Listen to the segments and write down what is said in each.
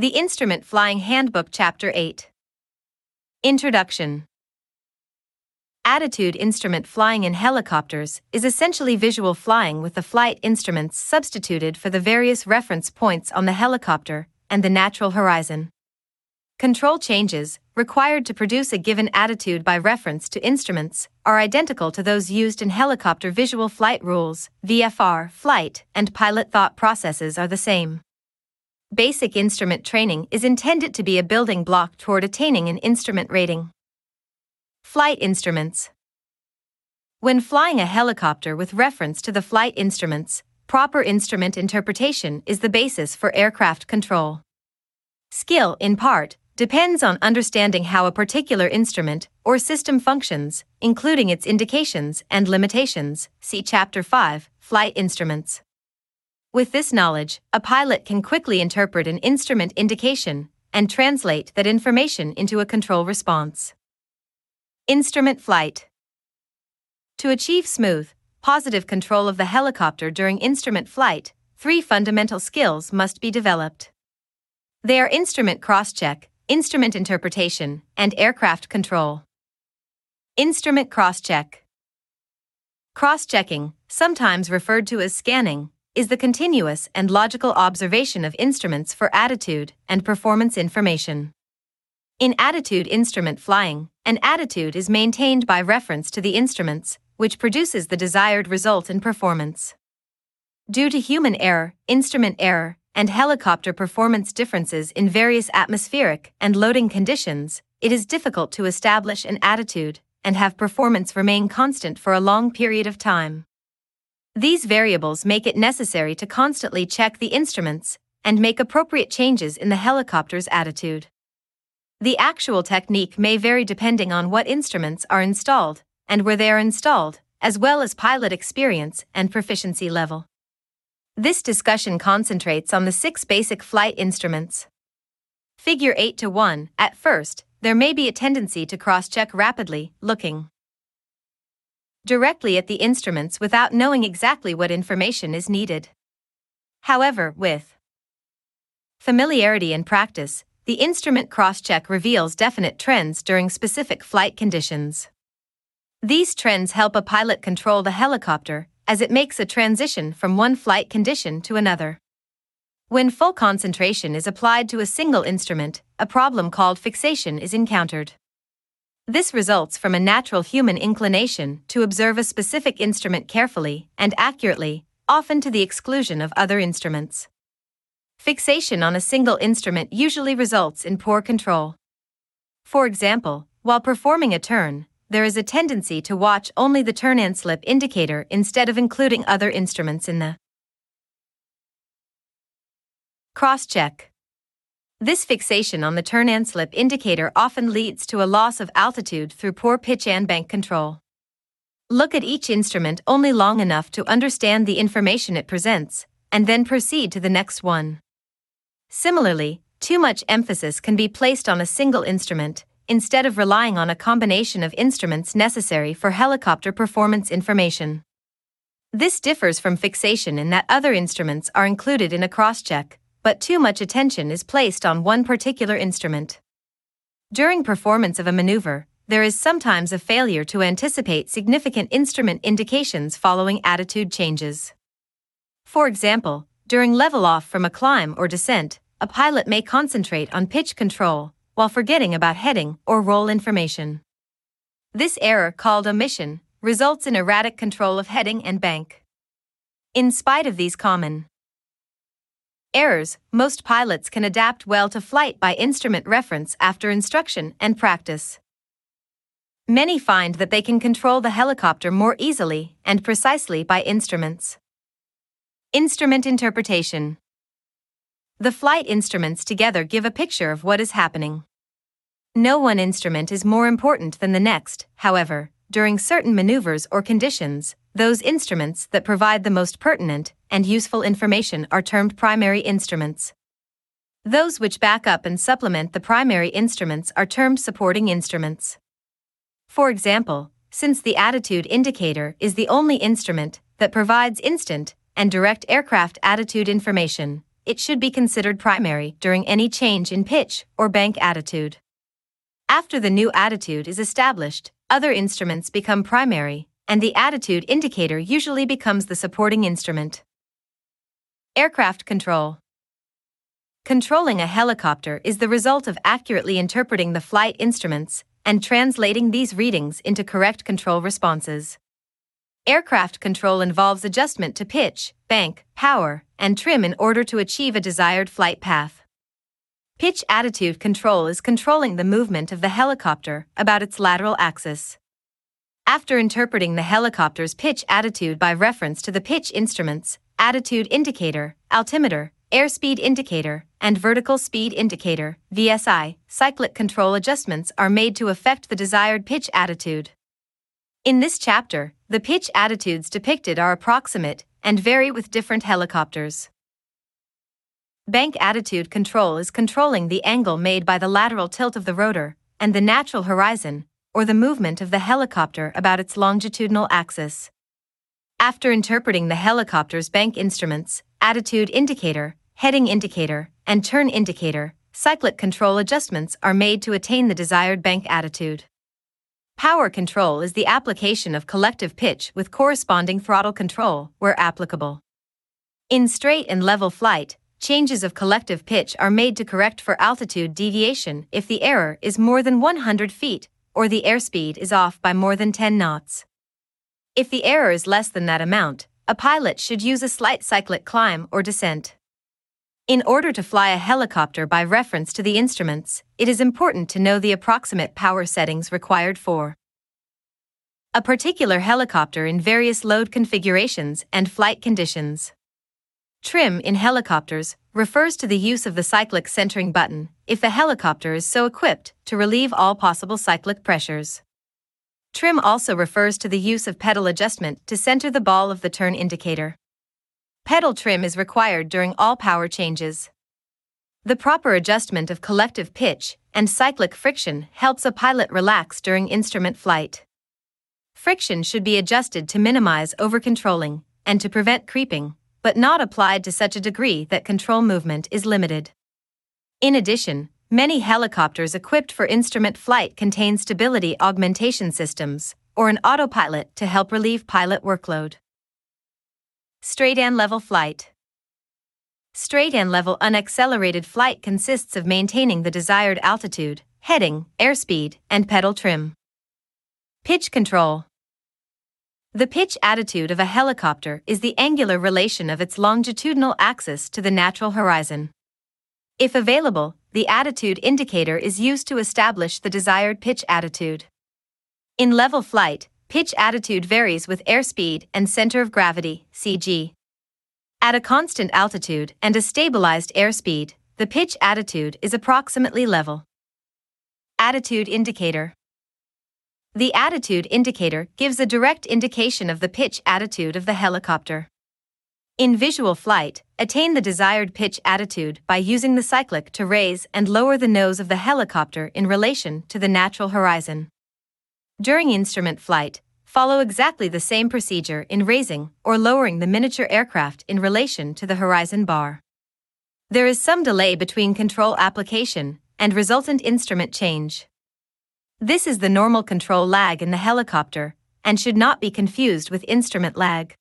The Instrument Flying Handbook, Chapter 8. Introduction Attitude instrument flying in helicopters is essentially visual flying with the flight instruments substituted for the various reference points on the helicopter and the natural horizon. Control changes, required to produce a given attitude by reference to instruments, are identical to those used in helicopter visual flight rules, VFR, flight, and pilot thought processes are the same. Basic instrument training is intended to be a building block toward attaining an instrument rating. Flight instruments. When flying a helicopter with reference to the flight instruments, proper instrument interpretation is the basis for aircraft control. Skill, in part, depends on understanding how a particular instrument or system functions, including its indications and limitations. See Chapter 5 Flight Instruments. With this knowledge, a pilot can quickly interpret an instrument indication and translate that information into a control response. Instrument flight. To achieve smooth, positive control of the helicopter during instrument flight, three fundamental skills must be developed. They are instrument cross check, instrument interpretation, and aircraft control. Instrument cross check. Cross checking, sometimes referred to as scanning, is the continuous and logical observation of instruments for attitude and performance information. In attitude instrument flying, an attitude is maintained by reference to the instruments, which produces the desired result in performance. Due to human error, instrument error, and helicopter performance differences in various atmospheric and loading conditions, it is difficult to establish an attitude and have performance remain constant for a long period of time. These variables make it necessary to constantly check the instruments and make appropriate changes in the helicopter's attitude. The actual technique may vary depending on what instruments are installed and where they are installed, as well as pilot experience and proficiency level. This discussion concentrates on the six basic flight instruments. Figure 8 to 1 At first, there may be a tendency to cross check rapidly, looking directly at the instruments without knowing exactly what information is needed. However, with familiarity and practice, the instrument cross-check reveals definite trends during specific flight conditions. These trends help a pilot control the helicopter as it makes a transition from one flight condition to another. When full concentration is applied to a single instrument, a problem called fixation is encountered. This results from a natural human inclination to observe a specific instrument carefully and accurately, often to the exclusion of other instruments. Fixation on a single instrument usually results in poor control. For example, while performing a turn, there is a tendency to watch only the turn and slip indicator instead of including other instruments in the cross check. This fixation on the turn and slip indicator often leads to a loss of altitude through poor pitch and bank control. Look at each instrument only long enough to understand the information it presents, and then proceed to the next one. Similarly, too much emphasis can be placed on a single instrument, instead of relying on a combination of instruments necessary for helicopter performance information. This differs from fixation in that other instruments are included in a cross check, but too much attention is placed on one particular instrument. During performance of a maneuver, there is sometimes a failure to anticipate significant instrument indications following attitude changes. For example, during level off from a climb or descent, a pilot may concentrate on pitch control while forgetting about heading or roll information. This error, called omission, results in erratic control of heading and bank. In spite of these common Errors Most pilots can adapt well to flight by instrument reference after instruction and practice. Many find that they can control the helicopter more easily and precisely by instruments. Instrument interpretation The flight instruments together give a picture of what is happening. No one instrument is more important than the next, however, during certain maneuvers or conditions, those instruments that provide the most pertinent and useful information are termed primary instruments. Those which back up and supplement the primary instruments are termed supporting instruments. For example, since the attitude indicator is the only instrument that provides instant and direct aircraft attitude information, it should be considered primary during any change in pitch or bank attitude. After the new attitude is established, other instruments become primary, and the attitude indicator usually becomes the supporting instrument. Aircraft control. Controlling a helicopter is the result of accurately interpreting the flight instruments and translating these readings into correct control responses. Aircraft control involves adjustment to pitch, bank, power, and trim in order to achieve a desired flight path. Pitch attitude control is controlling the movement of the helicopter about its lateral axis. After interpreting the helicopter's pitch attitude by reference to the pitch instruments, attitude indicator, altimeter, airspeed indicator, and vertical speed indicator, VSI, cyclic control adjustments are made to affect the desired pitch attitude. In this chapter, the pitch attitudes depicted are approximate and vary with different helicopters. Bank attitude control is controlling the angle made by the lateral tilt of the rotor and the natural horizon, or the movement of the helicopter about its longitudinal axis. After interpreting the helicopter's bank instruments, attitude indicator, heading indicator, and turn indicator, cyclic control adjustments are made to attain the desired bank attitude. Power control is the application of collective pitch with corresponding throttle control, where applicable. In straight and level flight, changes of collective pitch are made to correct for altitude deviation if the error is more than 100 feet or the airspeed is off by more than 10 knots. If the error is less than that amount, a pilot should use a slight cyclic climb or descent. In order to fly a helicopter by reference to the instruments, it is important to know the approximate power settings required for a particular helicopter in various load configurations and flight conditions. Trim in helicopters refers to the use of the cyclic centering button if the helicopter is so equipped to relieve all possible cyclic pressures. Trim also refers to the use of pedal adjustment to center the ball of the turn indicator. Pedal trim is required during all power changes. The proper adjustment of collective pitch and cyclic friction helps a pilot relax during instrument flight. Friction should be adjusted to minimize overcontrolling and to prevent creeping, but not applied to such a degree that control movement is limited. In addition, many helicopters equipped for instrument flight contain stability augmentation systems or an autopilot to help relieve pilot workload. Straight and level flight. Straight and level unaccelerated flight consists of maintaining the desired altitude, heading, airspeed, and pedal trim. Pitch control. The pitch attitude of a helicopter is the angular relation of its longitudinal axis to the natural horizon. If available, the attitude indicator is used to establish the desired pitch attitude. In level flight, pitch attitude varies with airspeed and center of gravity, CG. At a constant altitude and a stabilized airspeed, the pitch attitude is approximately level. Attitude indicator. The attitude indicator gives a direct indication of the pitch attitude of the helicopter. In visual flight, attain the desired pitch attitude by using the cyclic to raise and lower the nose of the helicopter in relation to the natural horizon. During instrument flight, follow exactly the same procedure in raising or lowering the miniature aircraft in relation to the horizon bar. There is some delay between control application and resultant instrument change. This is the normal control lag in the helicopter and should not be confused with instrument lag.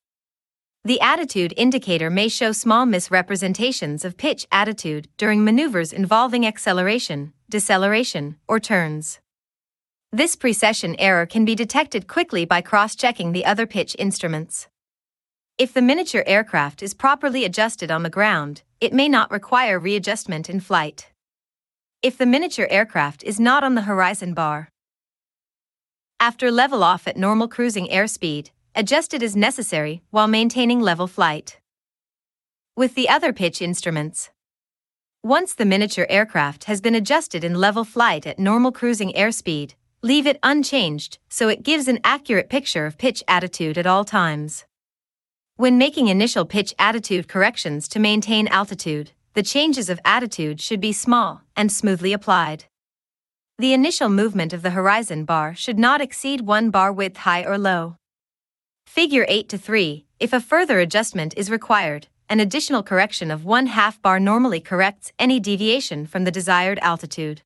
The attitude indicator may show small misrepresentations of pitch attitude during maneuvers involving acceleration, deceleration, or turns. This precession error can be detected quickly by cross checking the other pitch instruments. If the miniature aircraft is properly adjusted on the ground, it may not require readjustment in flight. If the miniature aircraft is not on the horizon bar, after level off at normal cruising airspeed, adjust it as necessary while maintaining level flight. With the other pitch instruments, once the miniature aircraft has been adjusted in level flight at normal cruising airspeed, Leave it unchanged so it gives an accurate picture of pitch attitude at all times. When making initial pitch attitude corrections to maintain altitude, the changes of attitude should be small and smoothly applied. The initial movement of the horizon bar should not exceed 1 bar width high or low. Figure 8 to 3 If a further adjustment is required, an additional correction of 1 half bar normally corrects any deviation from the desired altitude.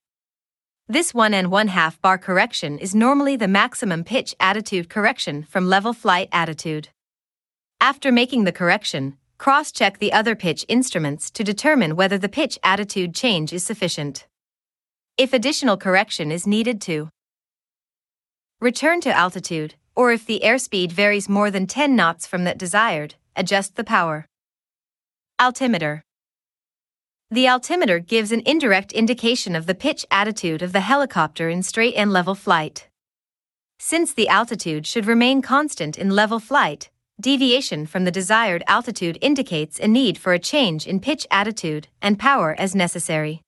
This 1 and 1 half bar correction is normally the maximum pitch attitude correction from level flight attitude. After making the correction, cross check the other pitch instruments to determine whether the pitch attitude change is sufficient. If additional correction is needed to return to altitude, or if the airspeed varies more than 10 knots from that desired, adjust the power. Altimeter The altimeter gives an indirect indication of the pitch attitude of the helicopter in straight and level flight. Since the altitude should remain constant in level flight, deviation from the desired altitude indicates a need for a change in pitch attitude and power as necessary.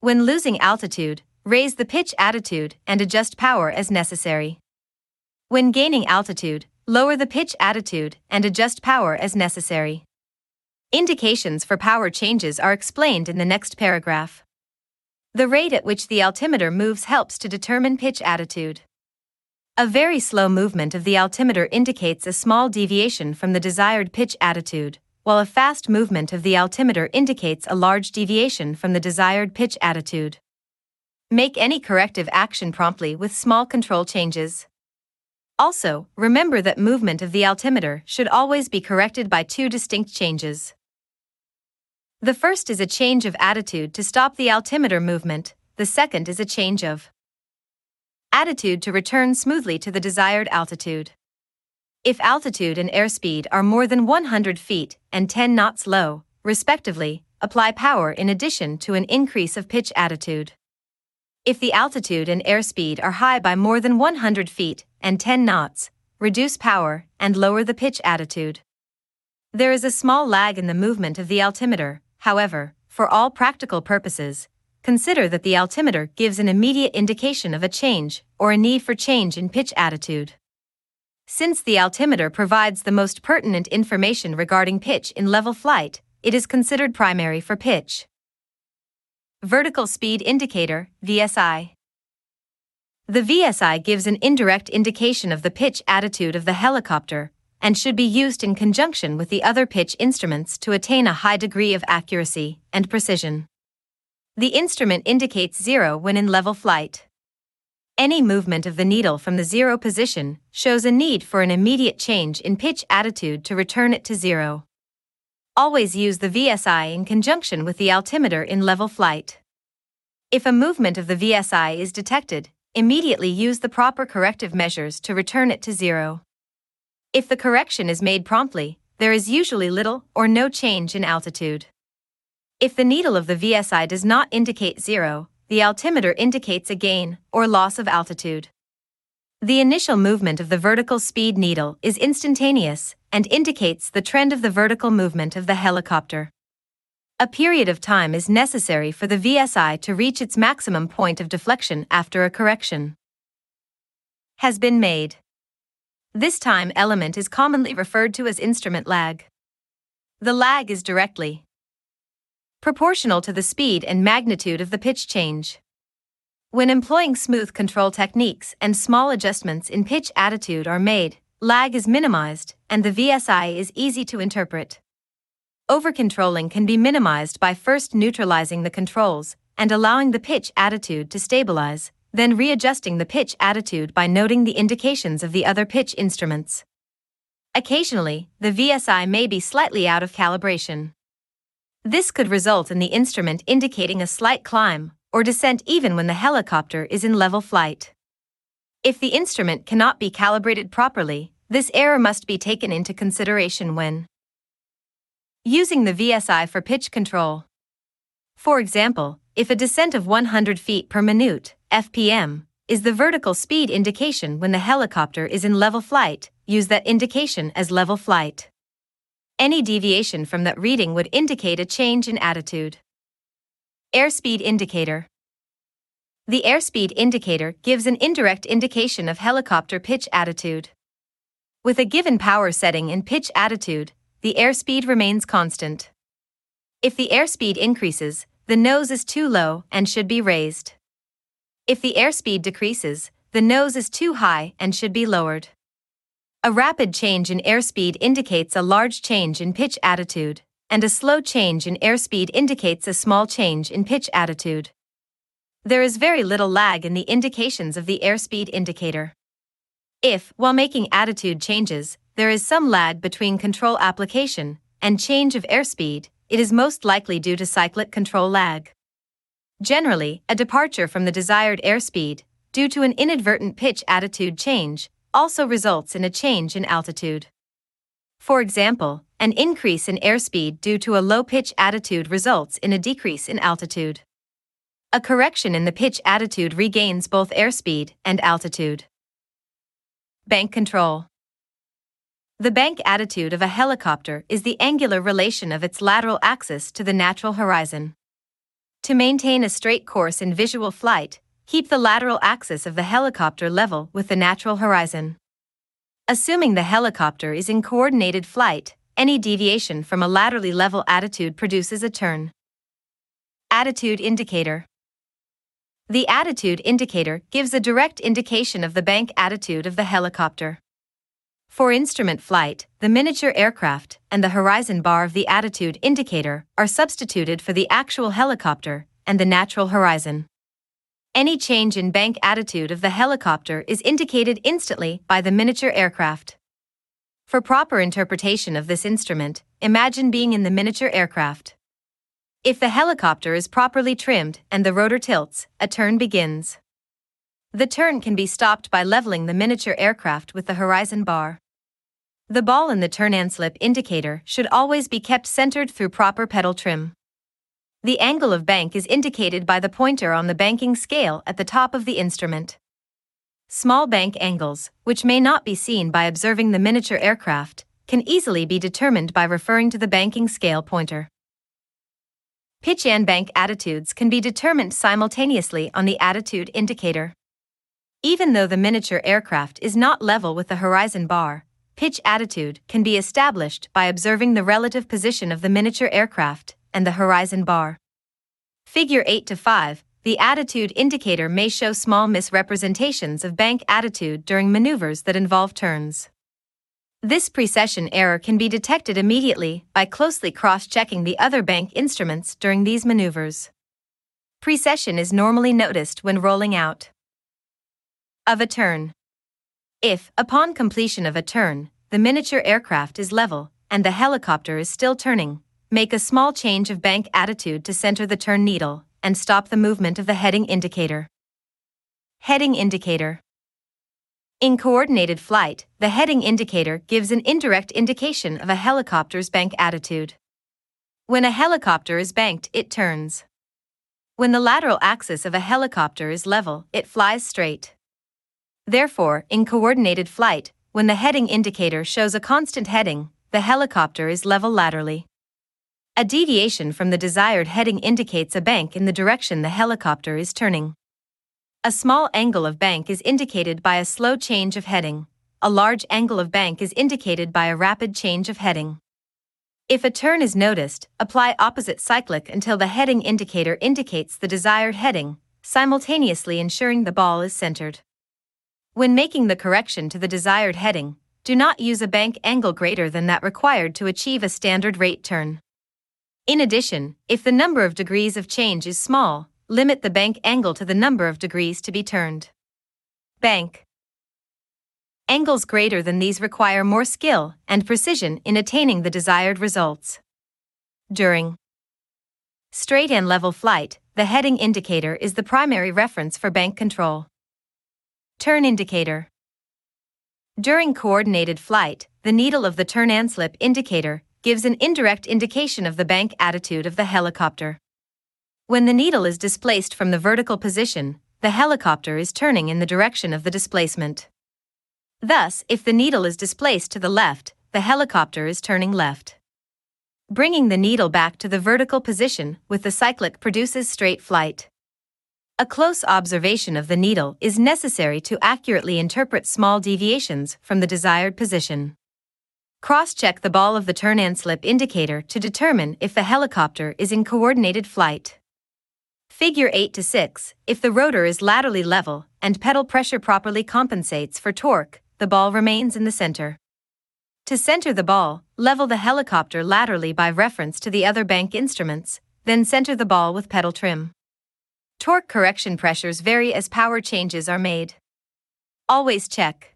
When losing altitude, raise the pitch attitude and adjust power as necessary. When gaining altitude, lower the pitch attitude and adjust power as necessary. Indications for power changes are explained in the next paragraph. The rate at which the altimeter moves helps to determine pitch attitude. A very slow movement of the altimeter indicates a small deviation from the desired pitch attitude, while a fast movement of the altimeter indicates a large deviation from the desired pitch attitude. Make any corrective action promptly with small control changes. Also, remember that movement of the altimeter should always be corrected by two distinct changes. The first is a change of attitude to stop the altimeter movement, the second is a change of attitude to return smoothly to the desired altitude. If altitude and airspeed are more than 100 feet and 10 knots low, respectively, apply power in addition to an increase of pitch attitude. If the altitude and airspeed are high by more than 100 feet and 10 knots, reduce power and lower the pitch attitude. There is a small lag in the movement of the altimeter, however, for all practical purposes, consider that the altimeter gives an immediate indication of a change or a need for change in pitch attitude. Since the altimeter provides the most pertinent information regarding pitch in level flight, it is considered primary for pitch. Vertical Speed Indicator, VSI. The VSI gives an indirect indication of the pitch attitude of the helicopter and should be used in conjunction with the other pitch instruments to attain a high degree of accuracy and precision. The instrument indicates zero when in level flight. Any movement of the needle from the zero position shows a need for an immediate change in pitch attitude to return it to zero. Always use the VSI in conjunction with the altimeter in level flight. If a movement of the VSI is detected, immediately use the proper corrective measures to return it to zero. If the correction is made promptly, there is usually little or no change in altitude. If the needle of the VSI does not indicate zero, the altimeter indicates a gain or loss of altitude. The initial movement of the vertical speed needle is instantaneous and indicates the trend of the vertical movement of the helicopter. A period of time is necessary for the VSI to reach its maximum point of deflection after a correction has been made. This time element is commonly referred to as instrument lag. The lag is directly proportional to the speed and magnitude of the pitch change. When employing smooth control techniques and small adjustments in pitch attitude are made, lag is minimized and the VSI is easy to interpret. Overcontrolling can be minimized by first neutralizing the controls and allowing the pitch attitude to stabilize, then readjusting the pitch attitude by noting the indications of the other pitch instruments. Occasionally, the VSI may be slightly out of calibration. This could result in the instrument indicating a slight climb or descent even when the helicopter is in level flight. If the instrument cannot be calibrated properly, this error must be taken into consideration when using the VSI for pitch control. For example, if a descent of 100 feet per minute, FPM, is the vertical speed indication when the helicopter is in level flight, use that indication as level flight. Any deviation from that reading would indicate a change in attitude. Airspeed indicator. The airspeed indicator gives an indirect indication of helicopter pitch attitude. With a given power setting and pitch attitude, the airspeed remains constant. If the airspeed increases, the nose is too low and should be raised. If the airspeed decreases, the nose is too high and should be lowered. A rapid change in airspeed indicates a large change in pitch attitude, and a slow change in airspeed indicates a small change in pitch attitude. There is very little lag in the indications of the airspeed indicator. If, while making attitude changes, there is some lag between control application and change of airspeed, it is most likely due to cyclic control lag. Generally, a departure from the desired airspeed, due to an inadvertent pitch attitude change, also results in a change in altitude. For example, an increase in airspeed due to a low pitch attitude results in a decrease in altitude. A correction in the pitch attitude regains both airspeed and altitude. Bank control. The bank attitude of a helicopter is the angular relation of its lateral axis to the natural horizon. To maintain a straight course in visual flight, keep the lateral axis of the helicopter level with the natural horizon. Assuming the helicopter is in coordinated flight, any deviation from a laterally level attitude produces a turn. Attitude indicator. The attitude indicator gives a direct indication of the bank attitude of the helicopter. For instrument flight, the miniature aircraft and the horizon bar of the attitude indicator are substituted for the actual helicopter and the natural horizon. Any change in bank attitude of the helicopter is indicated instantly by the miniature aircraft. For proper interpretation of this instrument, imagine being in the miniature aircraft. If the helicopter is properly trimmed and the rotor tilts, a turn begins. The turn can be stopped by leveling the miniature aircraft with the horizon bar. The ball in the turn and slip indicator should always be kept centered through proper pedal trim. The angle of bank is indicated by the pointer on the banking scale at the top of the instrument. Small bank angles, which may not be seen by observing the miniature aircraft, can easily be determined by referring to the banking scale pointer. Pitch and bank attitudes can be determined simultaneously on the attitude indicator. Even though the miniature aircraft is not level with the horizon bar, pitch attitude can be established by observing the relative position of the miniature aircraft and the horizon bar. Figure 8 to 5, the attitude indicator may show small misrepresentations of bank attitude during maneuvers that involve turns. This precession error can be detected immediately by closely cross checking the other bank instruments during these maneuvers. Precession is normally noticed when rolling out of a turn. If, upon completion of a turn, the miniature aircraft is level and the helicopter is still turning, make a small change of bank attitude to center the turn needle and stop the movement of the heading indicator. Heading indicator. In coordinated flight, the heading indicator gives an indirect indication of a helicopter's bank attitude. When a helicopter is banked, it turns. When the lateral axis of a helicopter is level, it flies straight. Therefore, in coordinated flight, when the heading indicator shows a constant heading, the helicopter is level laterally. A deviation from the desired heading indicates a bank in the direction the helicopter is turning. A small angle of bank is indicated by a slow change of heading. A large angle of bank is indicated by a rapid change of heading. If a turn is noticed, apply opposite cyclic until the heading indicator indicates the desired heading, simultaneously ensuring the ball is centered. When making the correction to the desired heading, do not use a bank angle greater than that required to achieve a standard rate turn. In addition, if the number of degrees of change is small, limit the bank angle to the number of degrees to be turned. Bank Angles greater than these require more skill and precision in attaining the desired results. During straight and level flight, the heading indicator is the primary reference for bank control. Turn indicator. During coordinated flight, the needle of the turn and slip indicator gives an indirect indication of the bank attitude of the helicopter. When the needle is displaced from the vertical position, the helicopter is turning in the direction of the displacement. Thus, if the needle is displaced to the left, the helicopter is turning left. Bringing the needle back to the vertical position with the cyclic produces straight flight. A close observation of the needle is necessary to accurately interpret small deviations from the desired position. Cross-check the ball of the turn and slip indicator to determine if the helicopter is in coordinated flight. Figure 8 to 6, if the rotor is laterally level and pedal pressure properly compensates for torque, the ball remains in the center. To center the ball, level the helicopter laterally by reference to the other bank instruments, then center the ball with pedal trim. Torque correction pressures vary as power changes are made. Always check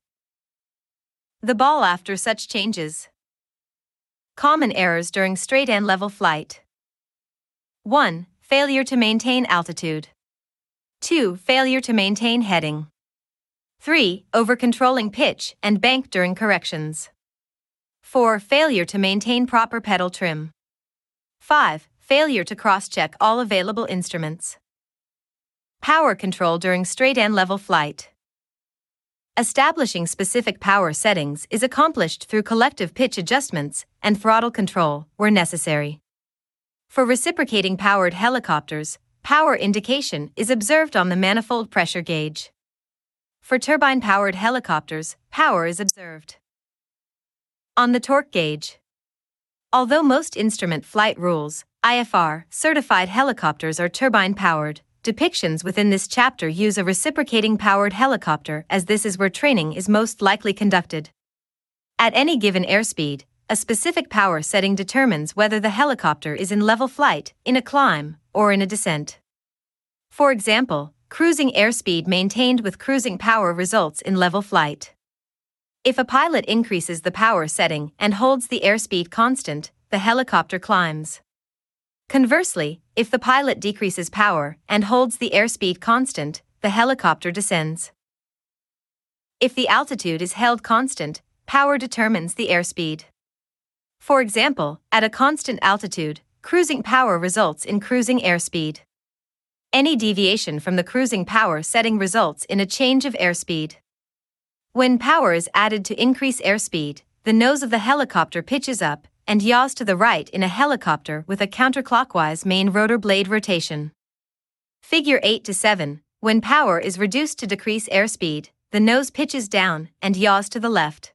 the ball after such changes. Common errors during straight and level flight 1. Failure to maintain altitude. 2. Failure to maintain heading. 3. Over controlling pitch and bank during corrections. 4. Failure to maintain proper pedal trim. 5. Failure to cross check all available instruments. Power control during straight and level flight. Establishing specific power settings is accomplished through collective pitch adjustments and throttle control where necessary. For reciprocating powered helicopters, power indication is observed on the manifold pressure gauge. For turbine powered helicopters, power is observed on the torque gauge. Although most instrument flight rules, IFR, certified helicopters are turbine powered, depictions within this chapter use a reciprocating powered helicopter as this is where training is most likely conducted. At any given airspeed, a specific power setting determines whether the helicopter is in level flight, in a climb, or in a descent. For example, cruising airspeed maintained with cruising power results in level flight. If a pilot increases the power setting and holds the airspeed constant, the helicopter climbs. Conversely, if the pilot decreases power and holds the airspeed constant, the helicopter descends. If the altitude is held constant, power determines the airspeed. For example, at a constant altitude, cruising power results in cruising airspeed. Any deviation from the cruising power setting results in a change of airspeed. When power is added to increase airspeed, the nose of the helicopter pitches up and yaws to the right in a helicopter with a counterclockwise main rotor blade rotation. Figure 8 to 7 When power is reduced to decrease airspeed, the nose pitches down and yaws to the left.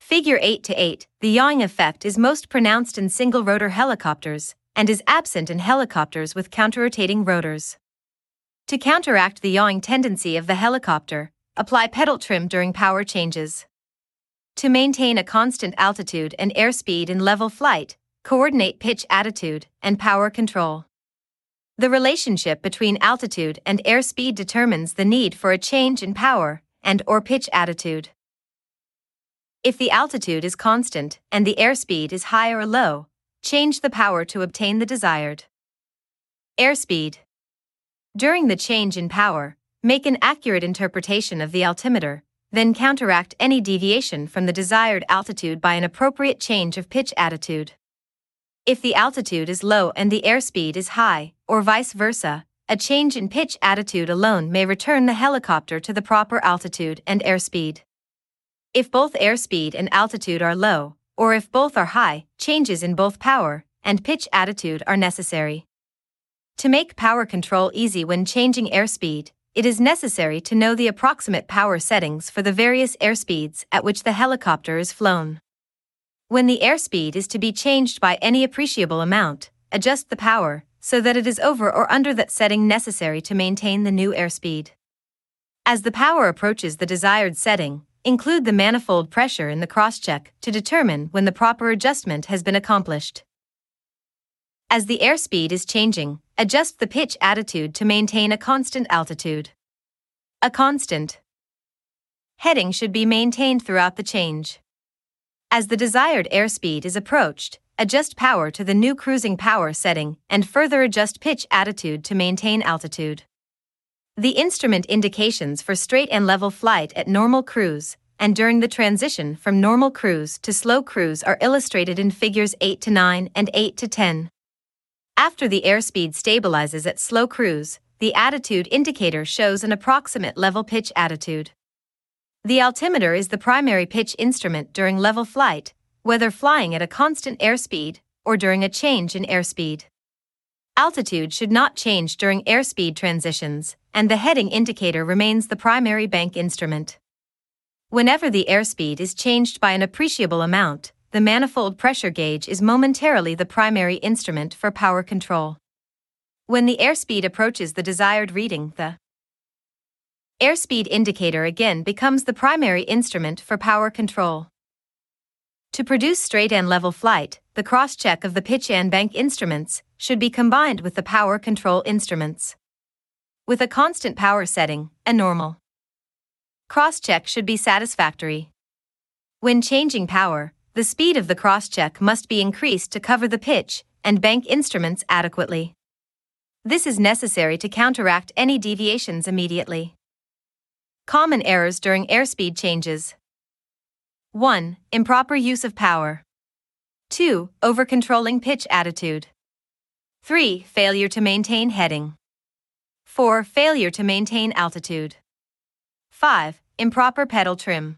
Figure 8 to 8 The yawing effect is most pronounced in single rotor helicopters and is absent in helicopters with counterrotating rotors. To counteract the yawing tendency of the helicopter, Apply pedal trim during power changes. To maintain a constant altitude and airspeed in level flight, coordinate pitch attitude and power control. The relationship between altitude and airspeed determines the need for a change in power and or pitch attitude. If the altitude is constant and the airspeed is high or low, change the power to obtain the desired airspeed. During the change in power, Make an accurate interpretation of the altimeter, then counteract any deviation from the desired altitude by an appropriate change of pitch attitude. If the altitude is low and the airspeed is high, or vice versa, a change in pitch attitude alone may return the helicopter to the proper altitude and airspeed. If both airspeed and altitude are low, or if both are high, changes in both power and pitch attitude are necessary. To make power control easy when changing airspeed, it is necessary to know the approximate power settings for the various airspeeds at which the helicopter is flown. When the airspeed is to be changed by any appreciable amount, adjust the power so that it is over or under that setting necessary to maintain the new airspeed. As the power approaches the desired setting, include the manifold pressure in the crosscheck to determine when the proper adjustment has been accomplished. As the airspeed is changing, adjust the pitch attitude to maintain a constant altitude. A constant heading should be maintained throughout the change. As the desired airspeed is approached, adjust power to the new cruising power setting and further adjust pitch attitude to maintain altitude. The instrument indications for straight and level flight at normal cruise and during the transition from normal cruise to slow cruise are illustrated in figures 8 to 9 and 8 to 10. After the airspeed stabilizes at slow cruise, the attitude indicator shows an approximate level pitch attitude. The altimeter is the primary pitch instrument during level flight, whether flying at a constant airspeed or during a change in airspeed. Altitude should not change during airspeed transitions, and the heading indicator remains the primary bank instrument. Whenever the airspeed is changed by an appreciable amount, the manifold pressure gauge is momentarily the primary instrument for power control. When the airspeed approaches the desired reading, the airspeed indicator again becomes the primary instrument for power control. To produce straight and level flight, the cross check of the pitch and bank instruments should be combined with the power control instruments. With a constant power setting, a normal cross check should be satisfactory. When changing power, the speed of the cross check must be increased to cover the pitch and bank instruments adequately. This is necessary to counteract any deviations immediately. Common errors during airspeed changes. 1. Improper use of power. 2. Over-controlling pitch attitude. 3. Failure to maintain heading. 4. Failure to maintain altitude. 5. Improper pedal trim.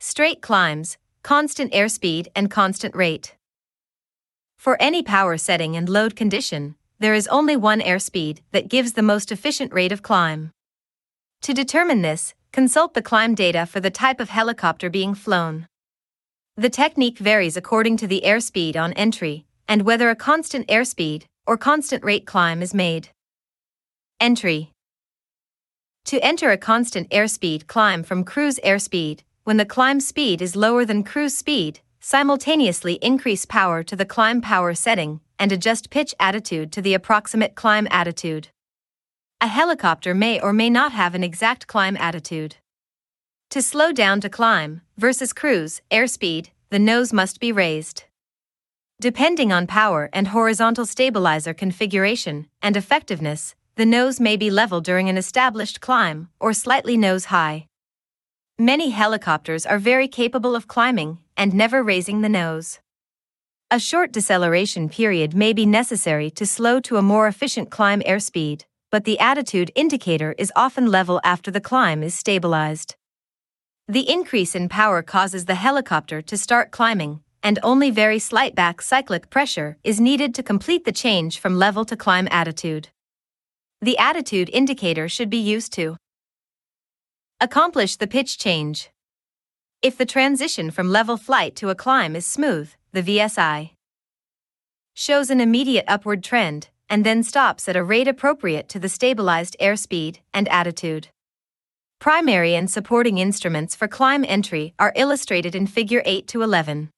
Straight climbs, constant airspeed, and constant rate. For any power setting and load condition, there is only one airspeed that gives the most efficient rate of climb. To determine this, Consult the climb data for the type of helicopter being flown. The technique varies according to the airspeed on entry and whether a constant airspeed or constant rate climb is made. Entry To enter a constant airspeed climb from cruise airspeed, when the climb speed is lower than cruise speed, simultaneously increase power to the climb power setting and adjust pitch attitude to the approximate climb attitude. A helicopter may or may not have an exact climb attitude. To slow down to climb, versus cruise, airspeed, the nose must be raised. Depending on power and horizontal stabilizer configuration and effectiveness, the nose may be level during an established climb or slightly nose high. Many helicopters are very capable of climbing and never raising the nose. A short deceleration period may be necessary to slow to a more efficient climb airspeed but the attitude indicator is often level after the climb is stabilized. The increase in power causes the helicopter to start climbing, and only very slight back cyclic pressure is needed to complete the change from level to climb attitude. The attitude indicator should be used to accomplish the pitch change. If the transition from level flight to a climb is smooth, the VSI shows an immediate upward trend, and then stops at a rate appropriate to the stabilized airspeed and attitude. Primary and supporting instruments for climb entry are illustrated in Figure 8 to 11.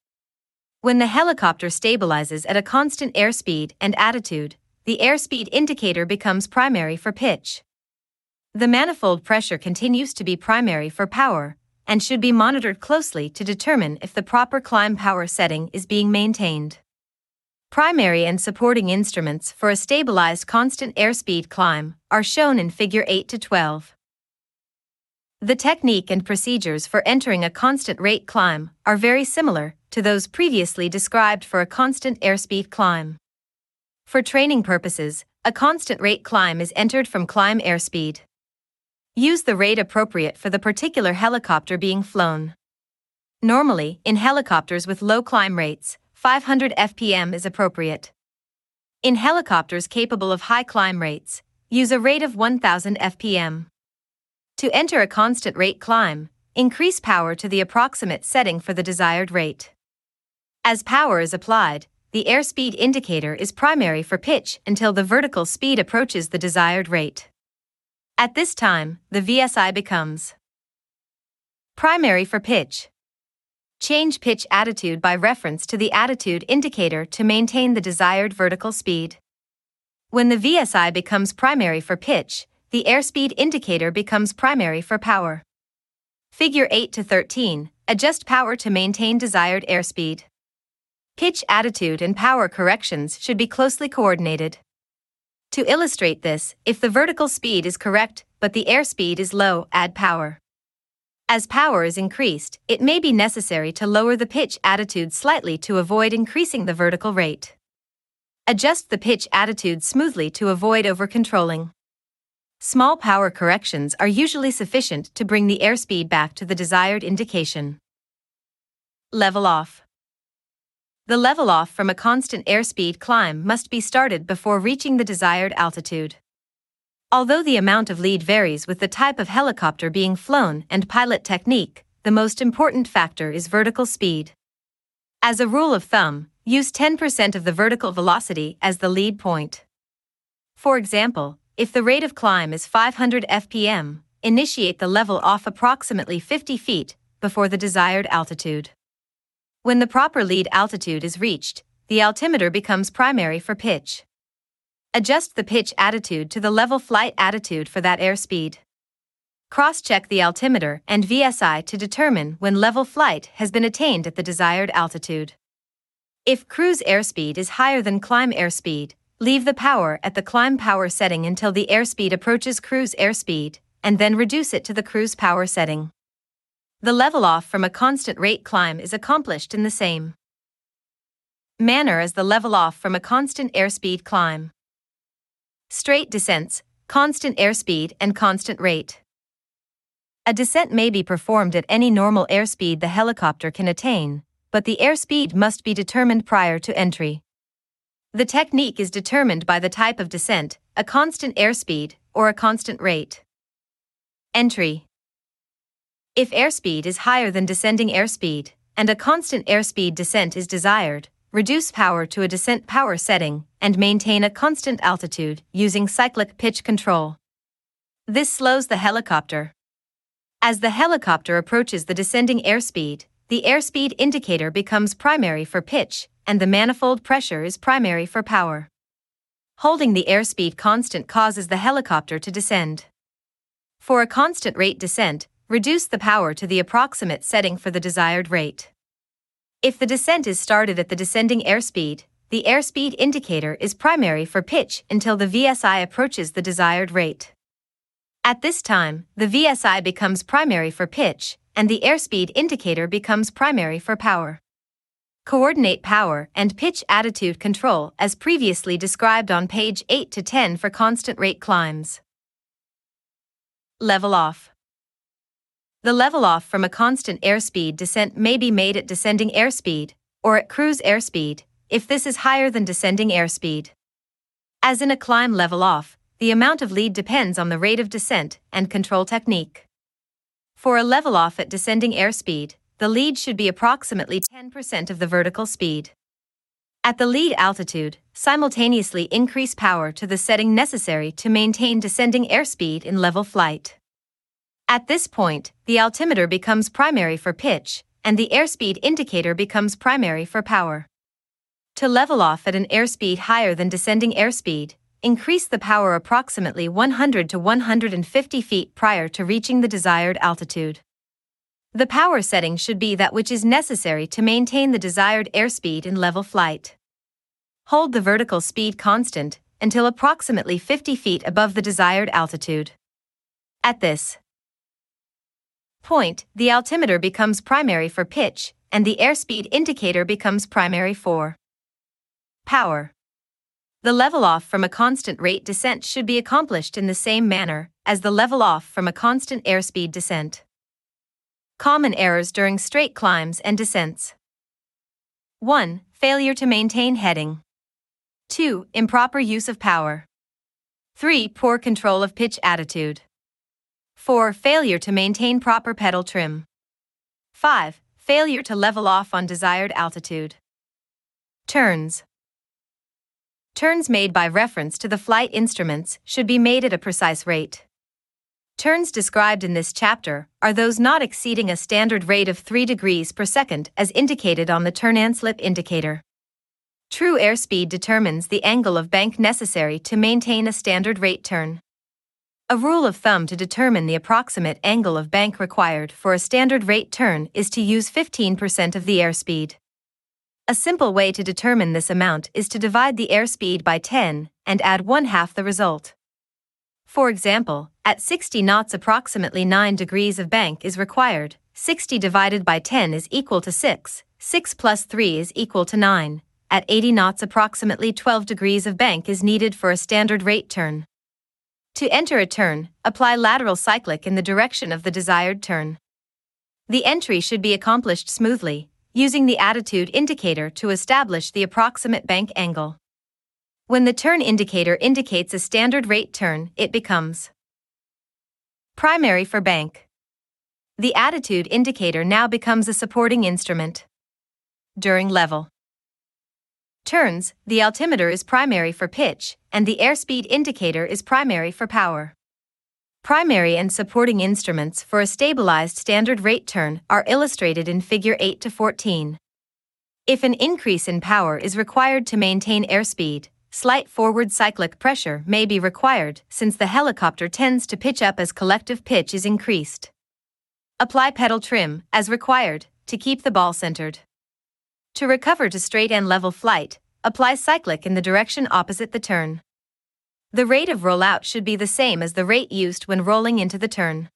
When the helicopter stabilizes at a constant airspeed and attitude, the airspeed indicator becomes primary for pitch. The manifold pressure continues to be primary for power and should be monitored closely to determine if the proper climb power setting is being maintained. Primary and supporting instruments for a stabilized constant airspeed climb are shown in Figure 8 to 12. The technique and procedures for entering a constant rate climb are very similar to those previously described for a constant airspeed climb. For training purposes, a constant rate climb is entered from climb airspeed. Use the rate appropriate for the particular helicopter being flown. Normally, in helicopters with low climb rates, 500 FPM is appropriate. In helicopters capable of high climb rates, use a rate of 1000 FPM. To enter a constant rate climb, increase power to the approximate setting for the desired rate. As power is applied, the airspeed indicator is primary for pitch until the vertical speed approaches the desired rate. At this time, the VSI becomes primary for pitch. Change pitch attitude by reference to the attitude indicator to maintain the desired vertical speed. When the VSI becomes primary for pitch, the airspeed indicator becomes primary for power. Figure 8 to 13 Adjust power to maintain desired airspeed. Pitch attitude and power corrections should be closely coordinated. To illustrate this, if the vertical speed is correct but the airspeed is low, add power. As power is increased, it may be necessary to lower the pitch attitude slightly to avoid increasing the vertical rate. Adjust the pitch attitude smoothly to avoid over-controlling. Small power corrections are usually sufficient to bring the airspeed back to the desired indication. Level off. The level off from a constant airspeed climb must be started before reaching the desired altitude. Although the amount of lead varies with the type of helicopter being flown and pilot technique, the most important factor is vertical speed. As a rule of thumb, use 10% of the vertical velocity as the lead point. For example, if the rate of climb is 500 fpm, initiate the level off approximately 50 feet before the desired altitude. When the proper lead altitude is reached, the altimeter becomes primary for pitch. Adjust the pitch attitude to the level flight attitude for that airspeed. Cross check the altimeter and VSI to determine when level flight has been attained at the desired altitude. If cruise airspeed is higher than climb airspeed, leave the power at the climb power setting until the airspeed approaches cruise airspeed, and then reduce it to the cruise power setting. The level off from a constant rate climb is accomplished in the same manner as the level off from a constant airspeed climb. Straight descents, constant airspeed, and constant rate. A descent may be performed at any normal airspeed the helicopter can attain, but the airspeed must be determined prior to entry. The technique is determined by the type of descent, a constant airspeed, or a constant rate. Entry If airspeed is higher than descending airspeed, and a constant airspeed descent is desired, reduce power to a descent power setting, and maintain a constant altitude using cyclic pitch control. This slows the helicopter. As the helicopter approaches the descending airspeed, the airspeed indicator becomes primary for pitch, and the manifold pressure is primary for power. Holding the airspeed constant causes the helicopter to descend. For a constant rate descent, reduce the power to the approximate setting for the desired rate. If the descent is started at the descending airspeed, the airspeed indicator is primary for pitch until the VSI approaches the desired rate. At this time, the VSI becomes primary for pitch, and the airspeed indicator becomes primary for power. Coordinate power and pitch attitude control as previously described on page 8 to 10 for constant rate climbs. Level off. The level off from a constant airspeed descent may be made at descending airspeed, or at cruise airspeed, if this is higher than descending airspeed. As in a climb level off, the amount of lead depends on the rate of descent and control technique. For a level off at descending airspeed, the lead should be approximately 10% of the vertical speed. At the lead altitude, simultaneously increase power to the setting necessary to maintain descending airspeed in level flight. At this point, the altimeter becomes primary for pitch, and the airspeed indicator becomes primary for power. To level off at an airspeed higher than descending airspeed, increase the power approximately 100 to 150 feet prior to reaching the desired altitude. The power setting should be that which is necessary to maintain the desired airspeed in level flight. Hold the vertical speed constant until approximately 50 feet above the desired altitude. At this point, the altimeter becomes primary for pitch, and the airspeed indicator becomes primary for power. The level off from a constant rate descent should be accomplished in the same manner as the level off from a constant airspeed descent. Common errors during straight climbs and descents 1. Failure to maintain heading. 2. Improper use of power. 3. Poor control of pitch attitude. 4. Failure to maintain proper pedal trim. 5. Failure to level off on desired altitude. Turns. Turns made by reference to the flight instruments should be made at a precise rate. Turns described in this chapter are those not exceeding a standard rate of 3 degrees per second as indicated on the turn and slip indicator. True airspeed determines the angle of bank necessary to maintain a standard rate turn. A rule of thumb to determine the approximate angle of bank required for a standard rate turn is to use 15% of the airspeed. A simple way to determine this amount is to divide the airspeed by 10 and add one half the result. For example, at 60 knots approximately 9 degrees of bank is required. 60 divided by 10 is equal to 6. 6 plus 3 is equal to 9. At 80 knots approximately 12 degrees of bank is needed for a standard rate turn. To enter a turn, apply lateral cyclic in the direction of the desired turn. The entry should be accomplished smoothly, using the attitude indicator to establish the approximate bank angle. When the turn indicator indicates a standard rate turn, it becomes primary for bank. The attitude indicator now becomes a supporting instrument. During level turns, the altimeter is primary for pitch, and the airspeed indicator is primary for power. Primary and supporting instruments for a stabilized standard rate turn are illustrated in Figure 8 to 14. If an increase in power is required to maintain airspeed, slight forward cyclic pressure may be required since the helicopter tends to pitch up as collective pitch is increased. Apply pedal trim, as required, to keep the ball centered. To recover to straight and level flight, apply cyclic in the direction opposite the turn. The rate of rollout should be the same as the rate used when rolling into the turn.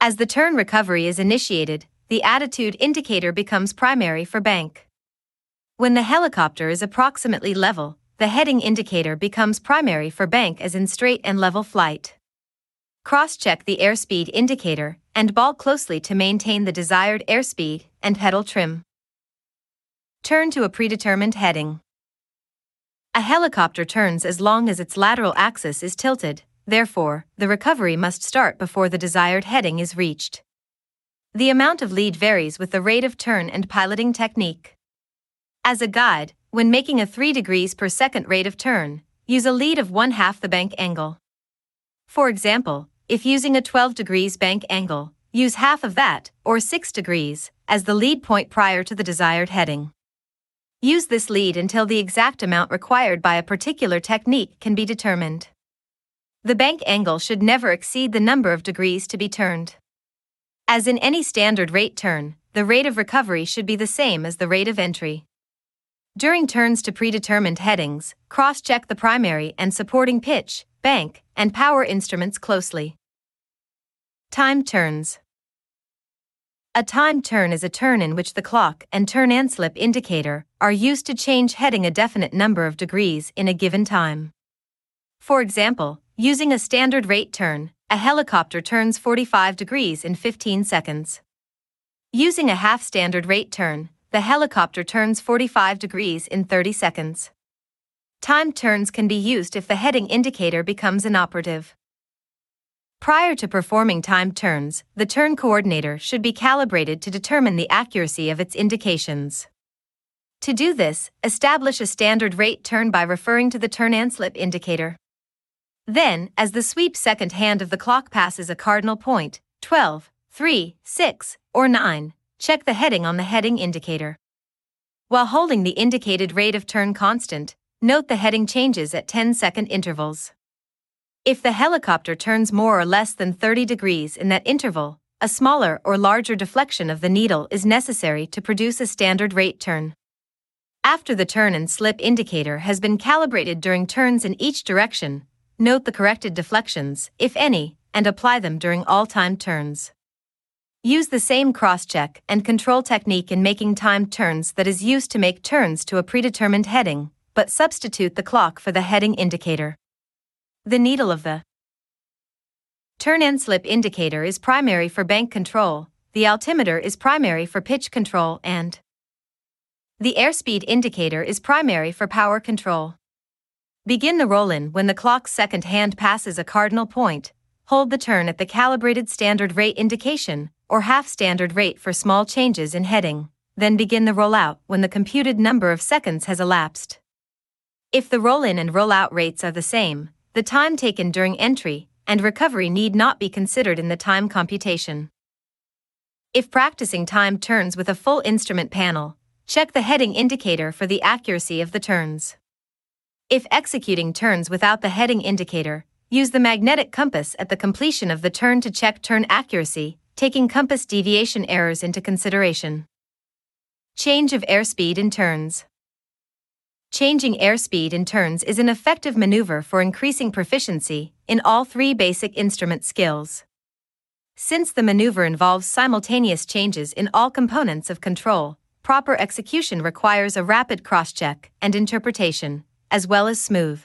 As the turn recovery is initiated, the attitude indicator becomes primary for bank. When the helicopter is approximately level, the heading indicator becomes primary for bank as in straight and level flight. Cross-check the airspeed indicator and ball closely to maintain the desired airspeed and pedal trim. Turn to a predetermined heading. A helicopter turns as long as its lateral axis is tilted, therefore, the recovery must start before the desired heading is reached. The amount of lead varies with the rate of turn and piloting technique. As a guide, when making a 3 degrees per second rate of turn, use a lead of 1 half the bank angle. For example, if using a 12 degrees bank angle, use half of that, or 6 degrees, as the lead point prior to the desired heading. Use this lead until the exact amount required by a particular technique can be determined. The bank angle should never exceed the number of degrees to be turned. As in any standard rate turn, the rate of recovery should be the same as the rate of entry. During turns to predetermined headings, cross check the primary and supporting pitch, bank, and power instruments closely. Time turns. A time turn is a turn in which the clock and turn and slip indicator are used to change heading a definite number of degrees in a given time. For example, using a standard rate turn, a helicopter turns 45 degrees in 15 seconds. Using a half standard rate turn, the helicopter turns 45 degrees in 30 seconds. Time turns can be used if the heading indicator becomes inoperative. Prior to performing timed turns, the turn coordinator should be calibrated to determine the accuracy of its indications. To do this, establish a standard rate turn by referring to the turn and slip indicator. Then, as the sweep second hand of the clock passes a cardinal point, 12, 3, 6, or 9, check the heading on the heading indicator. While holding the indicated rate of turn constant, note the heading changes at 10 second intervals. If the helicopter turns more or less than 30 degrees in that interval, a smaller or larger deflection of the needle is necessary to produce a standard rate turn. After the turn and slip indicator has been calibrated during turns in each direction, note the corrected deflections, if any, and apply them during all time turns. Use the same cross-check and control technique in making timed turns that is used to make turns to a predetermined heading, but substitute the clock for the heading indicator. The needle of the turn and slip indicator is primary for bank control, the altimeter is primary for pitch control, and the airspeed indicator is primary for power control. Begin the roll-in when the clock's second hand passes a cardinal point. Hold the turn at the calibrated standard rate indication, or half standard rate for small changes in heading, then begin the rollout when the computed number of seconds has elapsed. If the roll in and roll out rates are the same, the time taken during entry and recovery need not be considered in the time computation. If practicing time turns with a full instrument panel, check the heading indicator for the accuracy of the turns. If executing turns without the heading indicator, use the magnetic compass at the completion of the turn to check turn accuracy taking compass deviation errors into consideration. Change of airspeed in turns. Changing airspeed in turns is an effective maneuver for increasing proficiency in all three basic instrument skills. Since the maneuver involves simultaneous changes in all components of control, proper execution requires a rapid cross check and interpretation, as well as smooth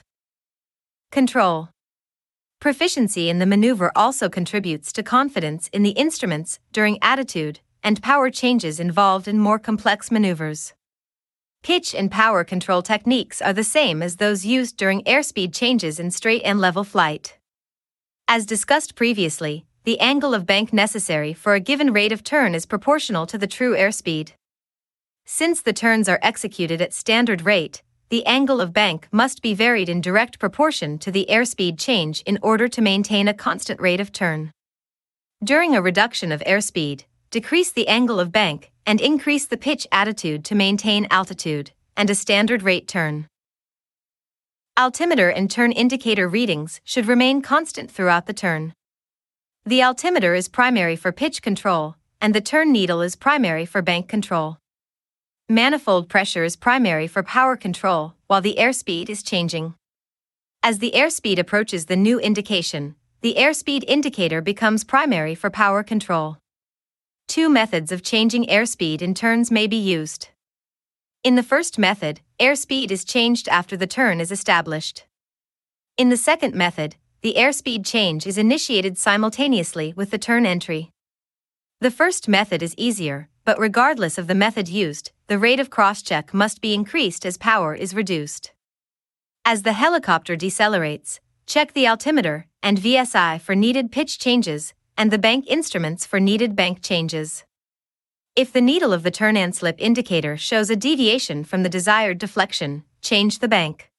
control. Proficiency in the maneuver also contributes to confidence in the instruments during attitude and power changes involved in more complex maneuvers. Pitch and power control techniques are the same as those used during airspeed changes in straight and level flight. As discussed previously, the angle of bank necessary for a given rate of turn is proportional to the true airspeed. Since the turns are executed at standard rate, the angle of bank must be varied in direct proportion to the airspeed change in order to maintain a constant rate of turn. During a reduction of airspeed, decrease the angle of bank and increase the pitch attitude to maintain altitude, and a standard rate turn. Altimeter and turn indicator readings should remain constant throughout the turn. The altimeter is primary for pitch control, and the turn needle is primary for bank control. Manifold pressure is primary for power control, while the airspeed is changing. As the airspeed approaches the new indication, the airspeed indicator becomes primary for power control. Two methods of changing airspeed in turns may be used. In the first method, airspeed is changed after the turn is established. In the second method, the airspeed change is initiated simultaneously with the turn entry. The first method is easier, but regardless of the method used, the rate of crosscheck must be increased as power is reduced. As the helicopter decelerates, check the altimeter and VSI for needed pitch changes and the bank instruments for needed bank changes. If the needle of the turn and slip indicator shows a deviation from the desired deflection, change the bank.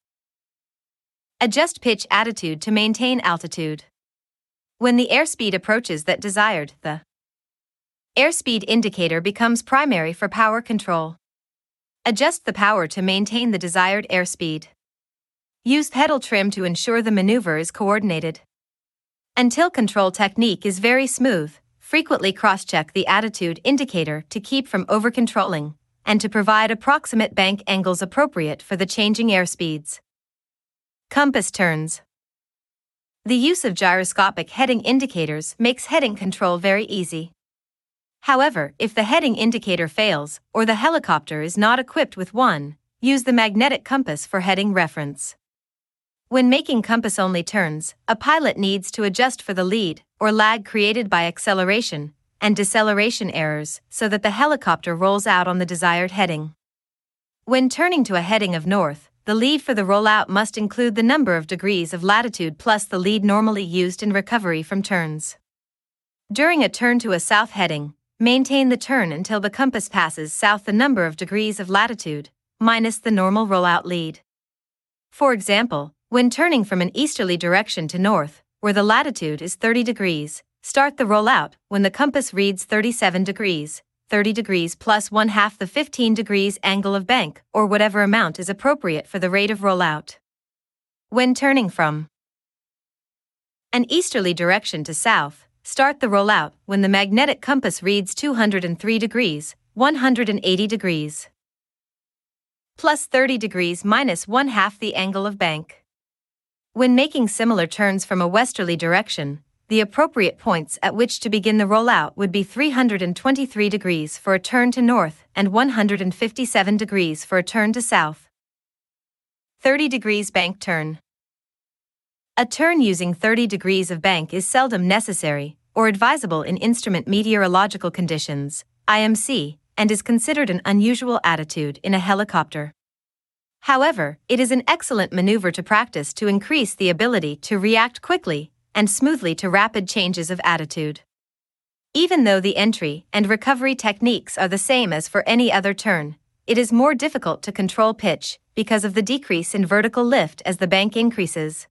Adjust pitch attitude to maintain altitude. When the airspeed approaches that desired, the airspeed indicator becomes primary for power control. Adjust the power to maintain the desired airspeed. Use pedal trim to ensure the maneuver is coordinated. Until control technique is very smooth, frequently cross-check the attitude indicator to keep from over-controlling, and to provide approximate bank angles appropriate for the changing airspeeds. Compass turns. The use of gyroscopic heading indicators makes heading control very easy. However, if the heading indicator fails, or the helicopter is not equipped with one, use the magnetic compass for heading reference. When making compass only turns, a pilot needs to adjust for the lead or lag created by acceleration and deceleration errors so that the helicopter rolls out on the desired heading. When turning to a heading of north, the lead for the rollout must include the number of degrees of latitude plus the lead normally used in recovery from turns. During a turn to a south heading, maintain the turn until the compass passes south the number of degrees of latitude, minus the normal rollout lead. For example, when turning from an easterly direction to north, where the latitude is 30 degrees, start the rollout when the compass reads 37 degrees, 30 degrees plus one half the 15 degrees angle of bank, or whatever amount is appropriate for the rate of rollout. When turning from an easterly direction to south, start the rollout when the magnetic compass reads 203 degrees, 180 degrees, plus 30 degrees minus one half the angle of bank. When making similar turns from a westerly direction, the appropriate points at which to begin the rollout would be 323 degrees for a turn to north and 157 degrees for a turn to south. 30 degrees bank turn. A turn using 30 degrees of bank is seldom necessary or advisable in instrument meteorological conditions, IMC, and is considered an unusual attitude in a helicopter. However, it is an excellent maneuver to practice to increase the ability to react quickly and smoothly to rapid changes of attitude. Even though the entry and recovery techniques are the same as for any other turn, it is more difficult to control pitch because of the decrease in vertical lift as the bank increases.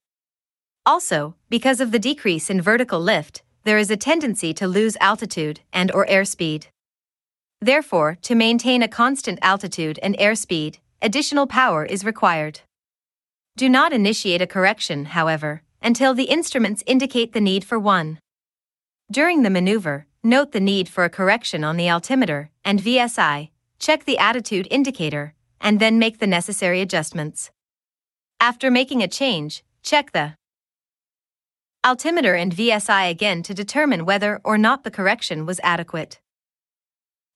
Also, because of the decrease in vertical lift, there is a tendency to lose altitude and or airspeed. Therefore, to maintain a constant altitude and airspeed, additional power is required. Do not initiate a correction, however, until the instruments indicate the need for one. During the maneuver, note the need for a correction on the altimeter and VSI, check the attitude indicator, and then make the necessary adjustments. After making a change, check the altimeter and VSI again to determine whether or not the correction was adequate.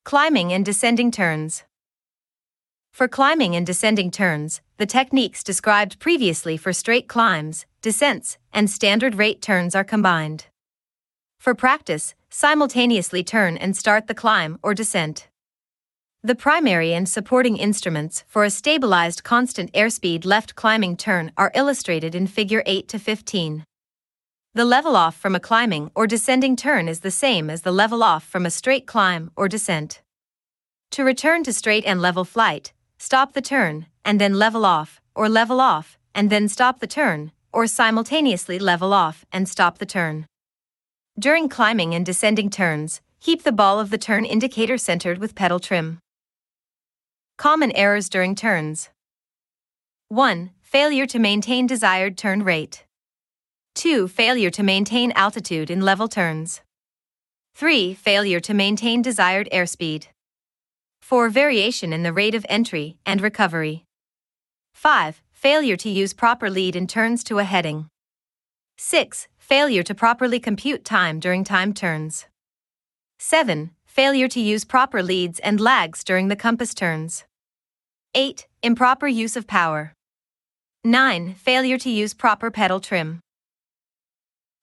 Climbing and descending turns. For climbing and descending turns, the techniques described previously for straight climbs, descents, and standard rate turns are combined. For practice, simultaneously turn and start the climb or descent. The primary and supporting instruments for a stabilized constant airspeed left climbing turn are illustrated in Figure 8 to 15. The level off from a climbing or descending turn is the same as the level off from a straight climb or descent. To return to straight and level flight, stop the turn, and then level off, or level off, and then stop the turn, or simultaneously level off and stop the turn. During climbing and descending turns, keep the ball of the turn indicator centered with pedal trim. Common errors during turns 1. Failure to maintain desired turn rate. 2. Failure to maintain altitude in level turns. 3. Failure to maintain desired airspeed. 4. Variation in the rate of entry and recovery. 5. Failure to use proper lead in turns to a heading. 6. Failure to properly compute time during time turns. 7. Failure to use proper leads and lags during the compass turns. 8. Improper use of power. 9. Failure to use proper pedal trim.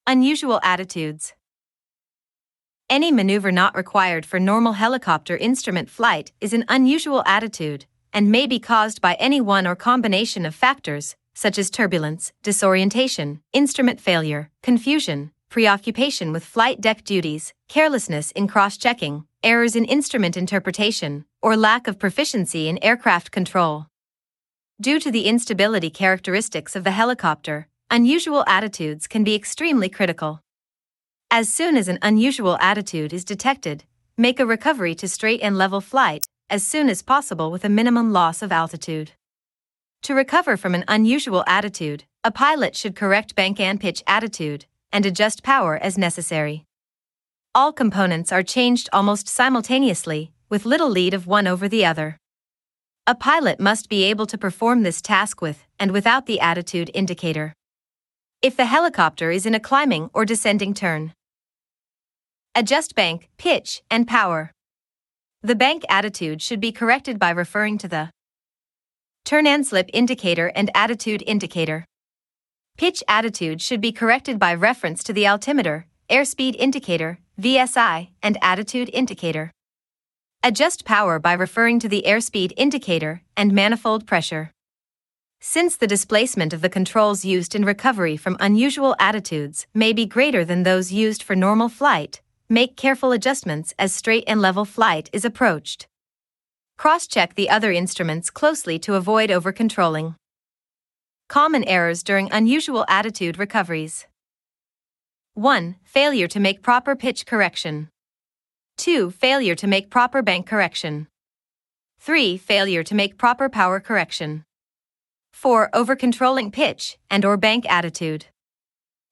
Unusual attitudes. Any maneuver not required for normal helicopter instrument flight is an unusual attitude and may be caused by any one or combination of factors, such as turbulence, disorientation, instrument failure, confusion, preoccupation with flight deck duties, carelessness in cross checking, errors in instrument interpretation, or lack of proficiency in aircraft control. Due to the instability characteristics of the helicopter, unusual attitudes can be extremely critical. As soon as an unusual attitude is detected, make a recovery to straight and level flight as soon as possible with a minimum loss of altitude. To recover from an unusual attitude, a pilot should correct bank and pitch attitude and adjust power as necessary. All components are changed almost simultaneously, with little lead of one over the other. A pilot must be able to perform this task with and without the attitude indicator. If the helicopter is in a climbing or descending turn, adjust bank, pitch, and power. The bank attitude should be corrected by referring to the turn and slip indicator and attitude indicator. Pitch attitude should be corrected by reference to the altimeter, airspeed indicator, VSI, and attitude indicator. Adjust power by referring to the airspeed indicator and manifold pressure. Since the displacement of the controls used in recovery from unusual attitudes may be greater than those used for normal flight, make careful adjustments as straight and level flight is approached. Cross check the other instruments closely to avoid over controlling. Common errors during unusual attitude recoveries 1. Failure to make proper pitch correction. 2. Failure to make proper bank correction. 3. Failure to make proper power correction. 4. Over-controlling pitch and or bank attitude.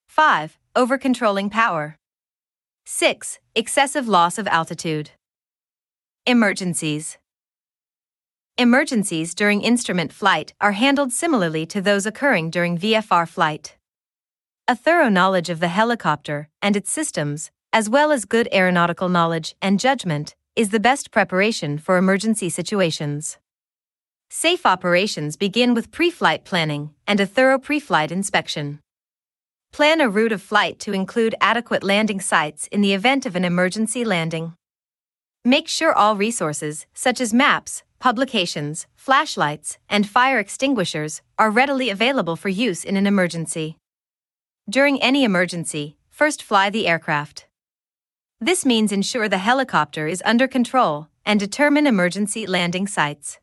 5. Over-controlling power. 6. Excessive loss of altitude. Emergencies. Emergencies during instrument flight are handled similarly to those occurring during VFR flight. A thorough knowledge of the helicopter and its systems, as well as good aeronautical knowledge and judgment, is the best preparation for emergency situations. Safe operations begin with pre flight planning and a thorough pre flight inspection. Plan a route of flight to include adequate landing sites in the event of an emergency landing. Make sure all resources, such as maps, publications, flashlights, and fire extinguishers, are readily available for use in an emergency. During any emergency, first fly the aircraft. This means ensure the helicopter is under control and determine emergency landing sites.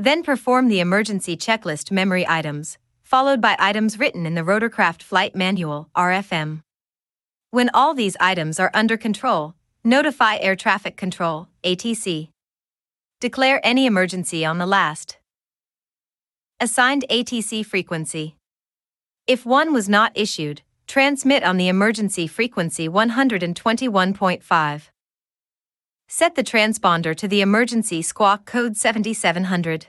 Then perform the emergency checklist memory items, followed by items written in the Rotorcraft Flight Manual, RFM. When all these items are under control, notify Air Traffic Control, ATC. Declare any emergency on the last. Assigned ATC frequency. If one was not issued, transmit on the emergency frequency 121.5. Set the transponder to the emergency squawk code 7700.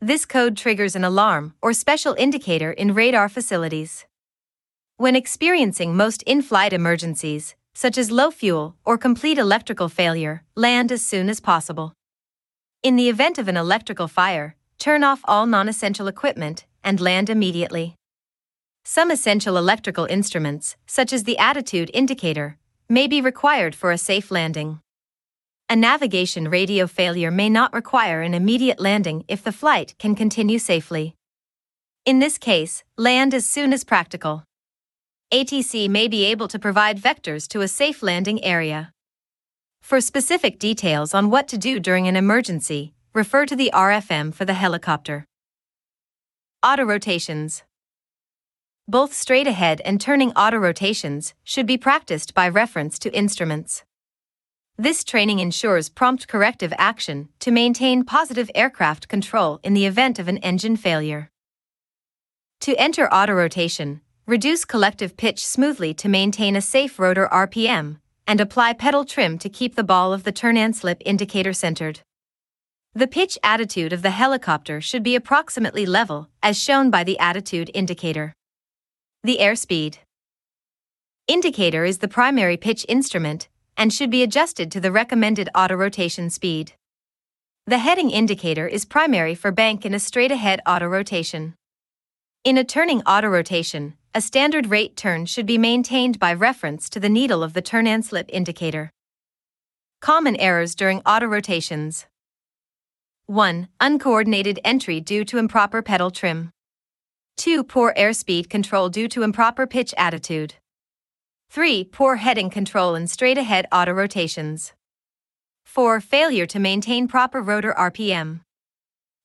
This code triggers an alarm or special indicator in radar facilities. When experiencing most in flight emergencies, such as low fuel or complete electrical failure, land as soon as possible. In the event of an electrical fire, turn off all non essential equipment and land immediately. Some essential electrical instruments, such as the attitude indicator, may be required for a safe landing. A navigation radio failure may not require an immediate landing if the flight can continue safely. In this case, land as soon as practical. ATC may be able to provide vectors to a safe landing area. For specific details on what to do during an emergency, refer to the RFM for the helicopter. Auto rotations. Both straight ahead and turning auto rotations should be practiced by reference to instruments. This training ensures prompt corrective action to maintain positive aircraft control in the event of an engine failure. To enter autorotation, reduce collective pitch smoothly to maintain a safe rotor RPM, and apply pedal trim to keep the ball of the turn and slip indicator centered. The pitch attitude of the helicopter should be approximately level, as shown by the attitude indicator. The airspeed indicator is the primary pitch instrument and should be adjusted to the recommended autorotation speed. The heading indicator is primary for bank in a straight ahead autorotation. In a turning autorotation, a standard rate turn should be maintained by reference to the needle of the turn and slip indicator. Common errors during autorotations 1. Uncoordinated entry due to improper pedal trim. 2. Poor airspeed control due to improper pitch attitude. 3. Poor heading control in straight ahead autorotations. 4. Failure to maintain proper rotor RPM.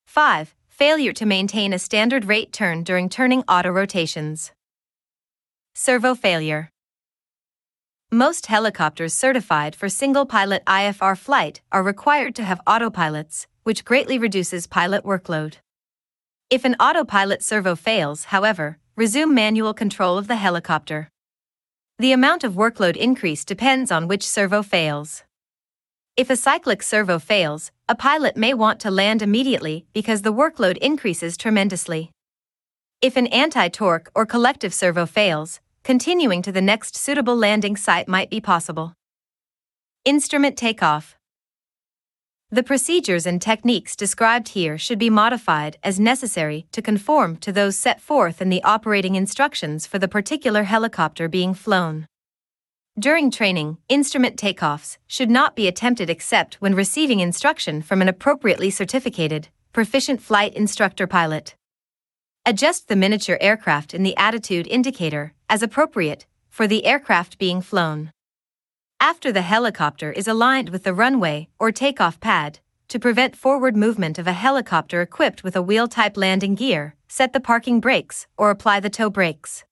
5. Failure to maintain a standard rate turn during turning autorotations. Servo failure. Most helicopters certified for single pilot IFR flight are required to have autopilots, which greatly reduces pilot workload. If an autopilot servo fails, however, resume manual control of the helicopter. The amount of workload increase depends on which servo fails. If a cyclic servo fails, a pilot may want to land immediately because the workload increases tremendously. If an anti torque or collective servo fails, continuing to the next suitable landing site might be possible. Instrument takeoff. The procedures and techniques described here should be modified as necessary to conform to those set forth in the operating instructions for the particular helicopter being flown. During training, instrument takeoffs should not be attempted except when receiving instruction from an appropriately certificated, proficient flight instructor pilot. Adjust the miniature aircraft in the attitude indicator, as appropriate, for the aircraft being flown. After the helicopter is aligned with the runway or takeoff pad, to prevent forward movement of a helicopter equipped with a wheel type landing gear, set the parking brakes or apply the toe brakes.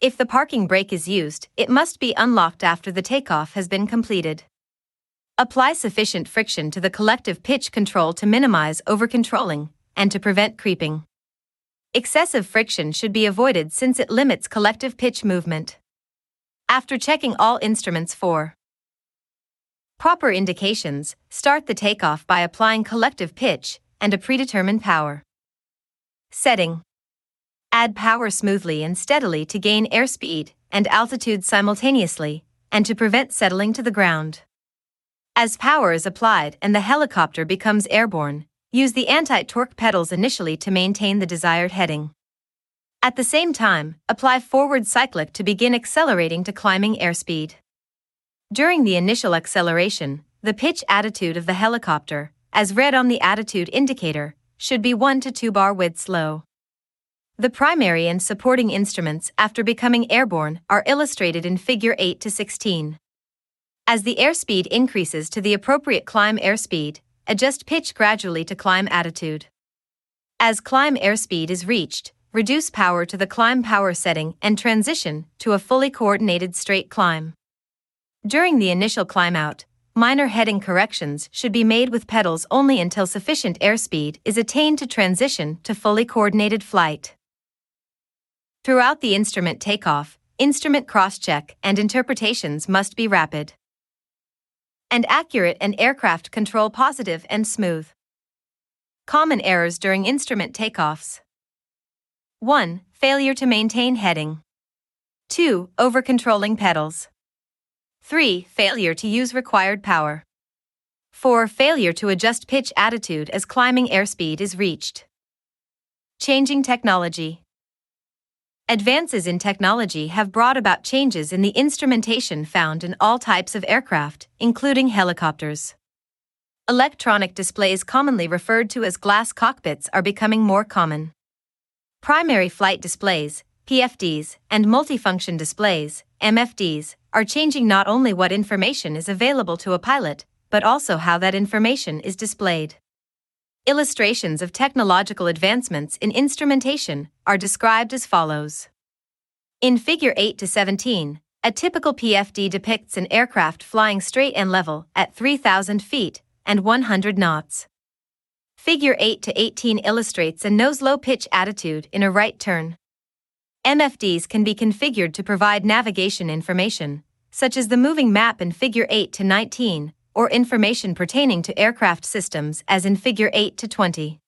If the parking brake is used, it must be unlocked after the takeoff has been completed. Apply sufficient friction to the collective pitch control to minimize over-controlling and to prevent creeping. Excessive friction should be avoided since it limits collective pitch movement. After checking all instruments for proper indications, start the takeoff by applying collective pitch and a predetermined power. Setting Add power smoothly and steadily to gain airspeed and altitude simultaneously and to prevent settling to the ground. As power is applied and the helicopter becomes airborne, Use the anti-torque pedals initially to maintain the desired heading. At the same time, apply forward cyclic to begin accelerating to climbing airspeed. During the initial acceleration, the pitch attitude of the helicopter, as read on the attitude indicator, should be 1 to 2 bar widths low. The primary and supporting instruments after becoming airborne are illustrated in Figure 8 to 16. As the airspeed increases to the appropriate climb airspeed, adjust pitch gradually to climb attitude. As climb airspeed is reached, reduce power to the climb power setting and transition to a fully coordinated straight climb. During the initial climb out, minor heading corrections should be made with pedals only until sufficient airspeed is attained to transition to fully coordinated flight. Throughout the instrument takeoff, instrument cross-check and interpretations must be rapid and accurate and aircraft control positive and smooth. Common errors during instrument takeoffs 1. Failure to maintain heading. 2. Over-controlling pedals. 3. Failure to use required power. 4. Failure to adjust pitch attitude as climbing airspeed is reached. Changing technology. Advances in technology have brought about changes in the instrumentation found in all types of aircraft, including helicopters. Electronic displays, commonly referred to as glass cockpits, are becoming more common. Primary flight displays, PFDs, and multifunction displays, MFDs, are changing not only what information is available to a pilot, but also how that information is displayed. Illustrations of technological advancements in instrumentation are described as follows. In Figure 8 to 17, A typical PFD depicts an aircraft flying straight and level at 3,000 feet and 100 knots. Figure 8 to 18 illustrates a nose low pitch attitude in a right turn. MFDs can be configured to provide navigation information, such as the moving map in Figure 8 to 19, or information pertaining to aircraft systems as in Figure 8 to 20.